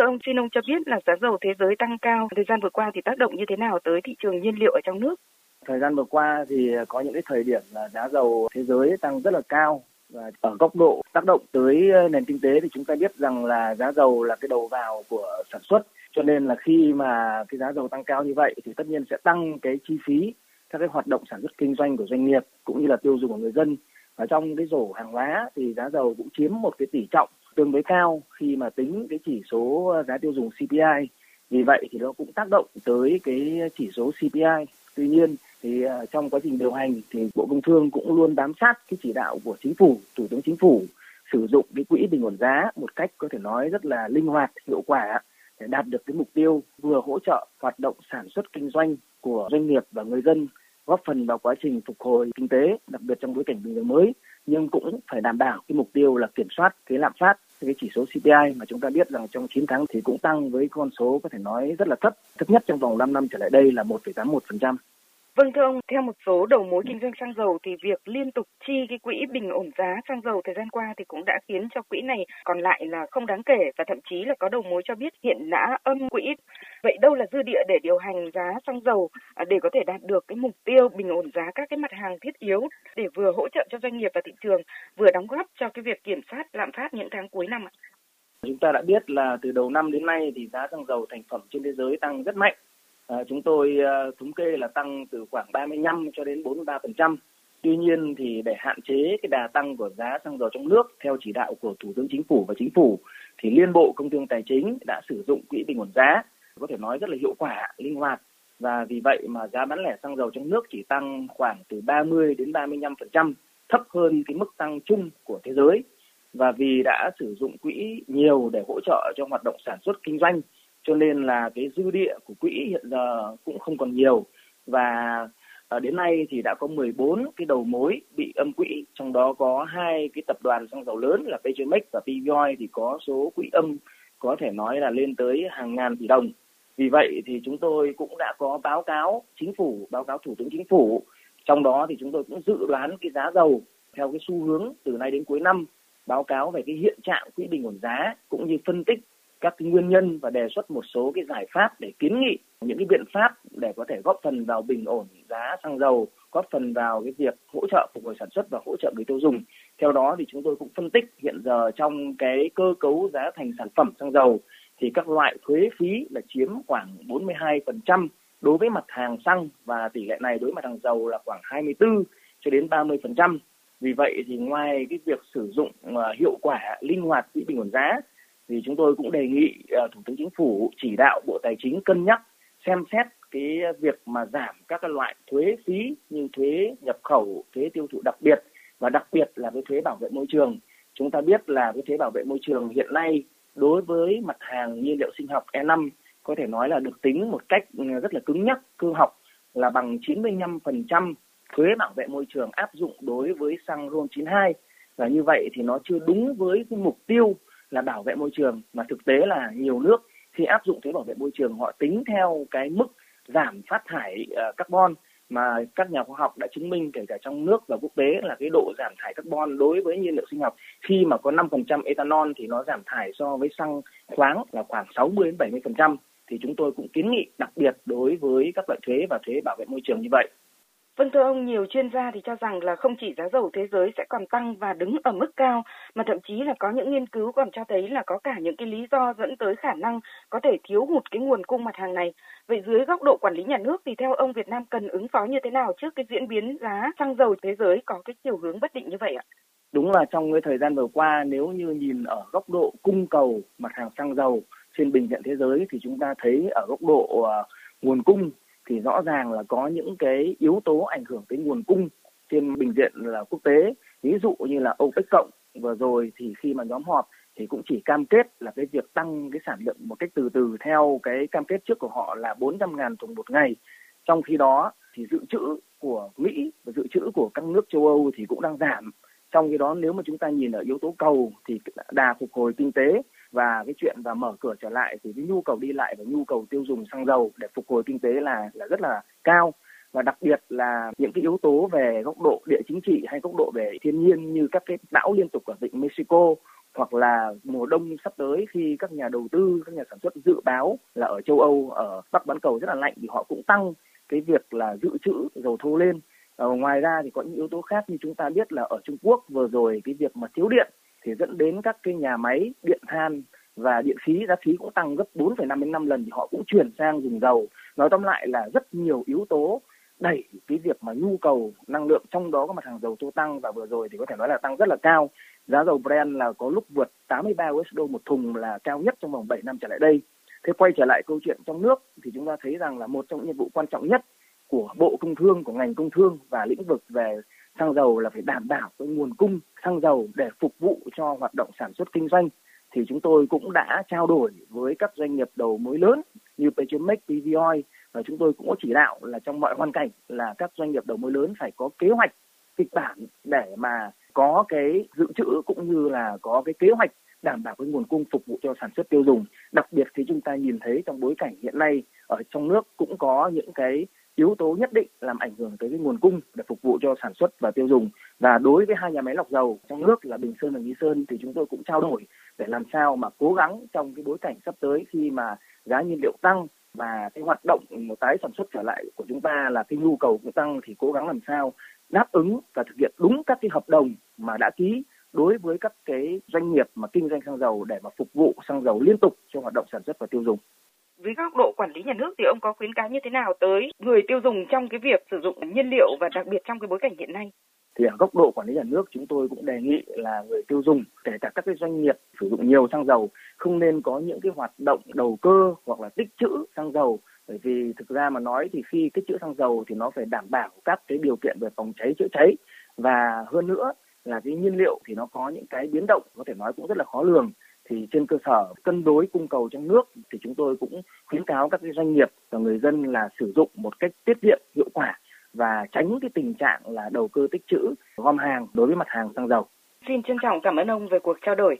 thưa ông, xin ông cho biết là giá dầu thế giới tăng cao. Thời gian vừa qua thì tác động như thế nào tới thị trường nhiên liệu ở trong nước? Thời gian vừa qua thì có những cái thời điểm là giá dầu thế giới tăng rất là cao. Và ở góc độ tác động tới ờ, nền kinh tế thì chúng ta biết rằng là giá dầu là cái đầu vào của sản xuất. Cho nên là khi mà cái giá dầu tăng cao như vậy thì tất nhiên sẽ tăng cái chi phí các cái hoạt động sản xuất kinh doanh của doanh nghiệp cũng như là tiêu dùng của người dân. Và trong cái rổ hàng hóa thì giá dầu cũng chiếm một cái tỷ trọng tương đối cao khi mà tính cái chỉ số giá tiêu dùng CPI vì vậy thì nó cũng tác động tới cái chỉ số CPI tuy nhiên thì à, trong quá trình điều hành thì bộ công thương cũng luôn bám sát cái chỉ đạo của chính phủ, thủ tướng chính phủ sử dụng cái quỹ bình ổn giá một cách có thể nói rất là linh hoạt, hiệu quả để đạt được cái mục tiêu vừa hỗ trợ hoạt động sản xuất kinh doanh của doanh nghiệp và người dân, góp phần vào quá trình phục hồi kinh tế, đặc biệt trong bối cảnh bình thường mới nhưng cũng phải đảm bảo cái mục tiêu là kiểm soát cái lạm phát cái chỉ số CPI mà chúng ta biết rằng trong 9 tháng thì cũng tăng với con số có thể nói rất là thấp thấp nhất trong vòng 5 năm trở lại đây là 1,81%. Vâng thưa ông, theo một số đầu mối kinh doanh xăng dầu thì việc liên tục chi cái quỹ bình ổn giá xăng dầu thời gian qua thì cũng đã khiến cho quỹ này còn lại là không đáng kể và thậm chí là có đầu mối cho biết hiện đã âm quỹ. Vậy đâu là dư địa để điều hành giá xăng dầu à, để có thể đạt được cái mục tiêu bình ổn giá các cái mặt hàng thiết yếu để vừa hỗ trợ cho doanh nghiệp và thị trường, vừa đóng góp cho cái việc kiểm soát lạm phát những tháng cuối năm ạ? Chúng ta đã biết là từ đầu năm đến nay thì giá xăng dầu thành phẩm trên thế giới tăng rất mạnh À, chúng tôi uh, thống kê là tăng từ khoảng 35 cho đến 43%. Tuy nhiên thì để hạn chế cái đà tăng của giá xăng dầu trong nước theo chỉ đạo của Thủ tướng Chính phủ và Chính phủ thì Liên Bộ Công Thương Tài chính đã sử dụng quỹ bình ổn giá có thể nói rất là hiệu quả, linh hoạt và vì vậy mà giá bán lẻ xăng dầu trong nước chỉ tăng khoảng từ 30 đến 35%, thấp hơn cái mức tăng chung của thế giới. Và vì đã sử dụng quỹ nhiều để hỗ trợ cho hoạt động sản xuất kinh doanh cho nên là cái dư địa của quỹ hiện giờ cũng không còn nhiều. Và à, đến nay thì đã có 14 cái đầu mối bị âm quỹ, trong đó có hai cái tập đoàn xăng dầu lớn là Petromex và PVOI thì có số quỹ âm có thể nói là lên tới hàng ngàn tỷ đồng. Vì vậy thì chúng tôi cũng đã có báo cáo chính phủ, báo cáo thủ tướng chính phủ. Trong đó thì chúng tôi cũng dự đoán cái giá dầu theo cái xu hướng từ nay đến cuối năm, báo cáo về cái hiện trạng quỹ bình ổn giá cũng như phân tích các cái nguyên nhân và đề xuất một số cái giải pháp để kiến nghị, những cái biện pháp để có thể góp phần vào bình ổn giá xăng dầu, góp phần vào cái việc hỗ trợ phục hồi sản xuất và hỗ trợ người tiêu dùng. Theo đó thì chúng tôi cũng phân tích hiện giờ trong cái cơ cấu giá thành sản phẩm xăng dầu thì các loại thuế phí là chiếm khoảng 42% đối với mặt hàng xăng và tỷ lệ này đối với mặt hàng dầu là khoảng 24 cho đến 30%. Vì vậy thì ngoài cái việc sử dụng ờ, hiệu quả linh hoạt quỹ bình ổn giá thì chúng tôi cũng đề nghị uh, thủ tướng chính phủ chỉ đạo bộ tài chính cân nhắc xem xét cái việc mà giảm các cái loại thuế phí như thuế nhập khẩu thuế tiêu thụ đặc biệt và đặc biệt là cái thuế bảo vệ môi trường. Chúng ta biết là cái thuế bảo vệ môi trường hiện nay đối với mặt hàng nhiên liệu sinh học E5 có thể nói là được tính một cách ừ, rất là cứng nhắc cơ học là bằng 95% thuế bảo vệ môi trường áp dụng đối với xăng RON 92 và như vậy thì nó chưa đúng với cái mục tiêu là bảo vệ môi trường, mà thực tế là nhiều nước khi áp dụng thuế bảo vệ môi trường họ tính theo cái mức giảm phát thải ờ, carbon mà các nhà khoa học đã chứng minh kể cả trong nước và quốc tế là cái độ giảm thải carbon đối với nhiên liệu sinh học khi mà có 5% ethanol thì nó giảm thải so với xăng khoáng là khoảng 60 đến 70% thì chúng tôi cũng kiến nghị đặc biệt đối với các loại thuế và thuế bảo vệ môi trường như vậy. Vâng thưa ông, nhiều chuyên gia thì cho rằng là không chỉ giá dầu thế giới sẽ còn tăng và đứng ở mức cao, mà thậm chí là có những nghiên cứu còn cho thấy là có cả những cái lý do dẫn tới khả năng có thể thiếu hụt cái nguồn cung mặt hàng này. Vậy dưới góc độ quản lý nhà nước thì theo ông Việt Nam cần ứng phó như thế nào trước cái diễn biến giá xăng dầu thế giới có cái chiều hướng bất định như vậy ạ? Đúng là trong cái thời gian vừa qua nếu như nhìn ở góc độ cung cầu mặt hàng xăng dầu trên bình diện thế giới thì chúng ta thấy ở góc độ uh, nguồn cung thì rõ ràng là có những cái yếu tố ảnh hưởng tới nguồn cung trên bình diện là quốc tế ví dụ như là OPEC cộng vừa rồi thì khi mà nhóm họp thì cũng chỉ cam kết là cái việc tăng cái sản lượng một cách từ từ theo cái cam kết trước của họ là 400.000 thùng một ngày. Trong khi đó thì dự trữ của Mỹ và dự trữ của các nước châu Âu thì cũng đang giảm. Trong khi đó nếu mà chúng ta nhìn ở yếu tố cầu thì đà phục hồi kinh tế và cái chuyện và mở cửa trở lại thì cái nhu cầu đi lại và nhu cầu tiêu dùng xăng dầu để phục hồi kinh tế là là rất là cao và đặc biệt là những cái yếu tố về góc độ địa chính trị hay góc độ về thiên nhiên như các cái bão liên tục ở vịnh Mexico hoặc là mùa đông sắp tới khi các nhà đầu tư, các nhà sản xuất dự báo là ở châu Âu, ở Bắc bán cầu rất là lạnh thì họ cũng tăng cái việc là dự trữ dầu thô lên. Ờ, ngoài ra thì có những yếu tố khác như chúng ta biết là ở Trung Quốc vừa rồi cái việc mà thiếu điện thì dẫn đến các cái nhà máy điện than và điện khí giá khí cũng tăng gấp 4,5 đến 5 lần thì họ cũng chuyển sang dùng dầu. Nói tóm lại là rất nhiều yếu tố đẩy cái việc mà nhu cầu năng lượng trong đó có mặt hàng dầu thô tăng và vừa rồi thì có thể nói là tăng rất là cao. Giá dầu Brent là có lúc vượt 83 USD một thùng là cao nhất trong vòng 7 năm trở lại đây. Thế quay trở lại câu chuyện trong nước thì chúng ta thấy rằng là một trong những nhiệm vụ quan trọng nhất của Bộ Công Thương, của ngành công thương và lĩnh vực về xăng dầu là phải đảm bảo cái nguồn cung xăng dầu để phục vụ cho hoạt động sản xuất kinh doanh thì chúng tôi cũng đã trao đổi với các doanh nghiệp đầu mối lớn như Petromex, PVOI và chúng tôi cũng có chỉ đạo là trong mọi hoàn cảnh là các doanh nghiệp đầu mối lớn phải có kế hoạch kịch bản để mà có cái dự trữ cũng như là có cái kế hoạch đảm bảo cái nguồn cung phục vụ cho sản xuất tiêu dùng. Đặc biệt thì chúng ta nhìn thấy trong bối cảnh hiện nay ở trong nước cũng có những cái yếu tố nhất định làm ảnh hưởng tới cái nguồn cung để phục vụ cho sản xuất và tiêu dùng. Và đối với hai nhà máy lọc dầu trong nước là Bình Sơn và Nghi Sơn thì chúng tôi cũng trao đổi để làm sao mà cố gắng trong cái bối cảnh sắp tới khi mà giá nhiên liệu tăng và cái hoạt động một tái sản xuất trở lại của chúng ta là cái nhu cầu cũng tăng thì cố gắng làm sao đáp ứng và thực hiện đúng các cái hợp đồng mà đã ký đối với các cái doanh nghiệp mà kinh doanh xăng dầu để mà phục vụ xăng dầu liên tục cho hoạt động sản xuất và tiêu dùng. Với góc độ quản lý nhà nước thì ông có khuyến cáo như thế nào tới người tiêu dùng trong cái việc sử dụng nhiên liệu và đặc biệt trong cái bối cảnh hiện nay? thì ở góc độ quản lý nhà nước, chúng tôi cũng đề nghị là người tiêu dùng, kể cả các cái doanh nghiệp sử dụng nhiều xăng dầu, không nên có những cái hoạt động đầu cơ hoặc là tích trữ xăng dầu. Bởi vì thực ra mà nói thì khi tích trữ xăng dầu thì nó phải đảm bảo các cái điều kiện về phòng cháy, chữa cháy. Và hơn nữa là cái nhiên liệu thì nó có những cái biến động, có thể nói cũng rất là khó lường thì trên cơ sở cân đối cung cầu trong nước thì chúng tôi cũng khuyến cáo các cái doanh nghiệp và người dân là sử dụng một cách tiết kiệm, hiệu quả và tránh cái tình trạng là đầu cơ tích trữ gom hàng đối với mặt hàng xăng dầu. Xin trân trọng cảm ơn ông về cuộc trao đổi.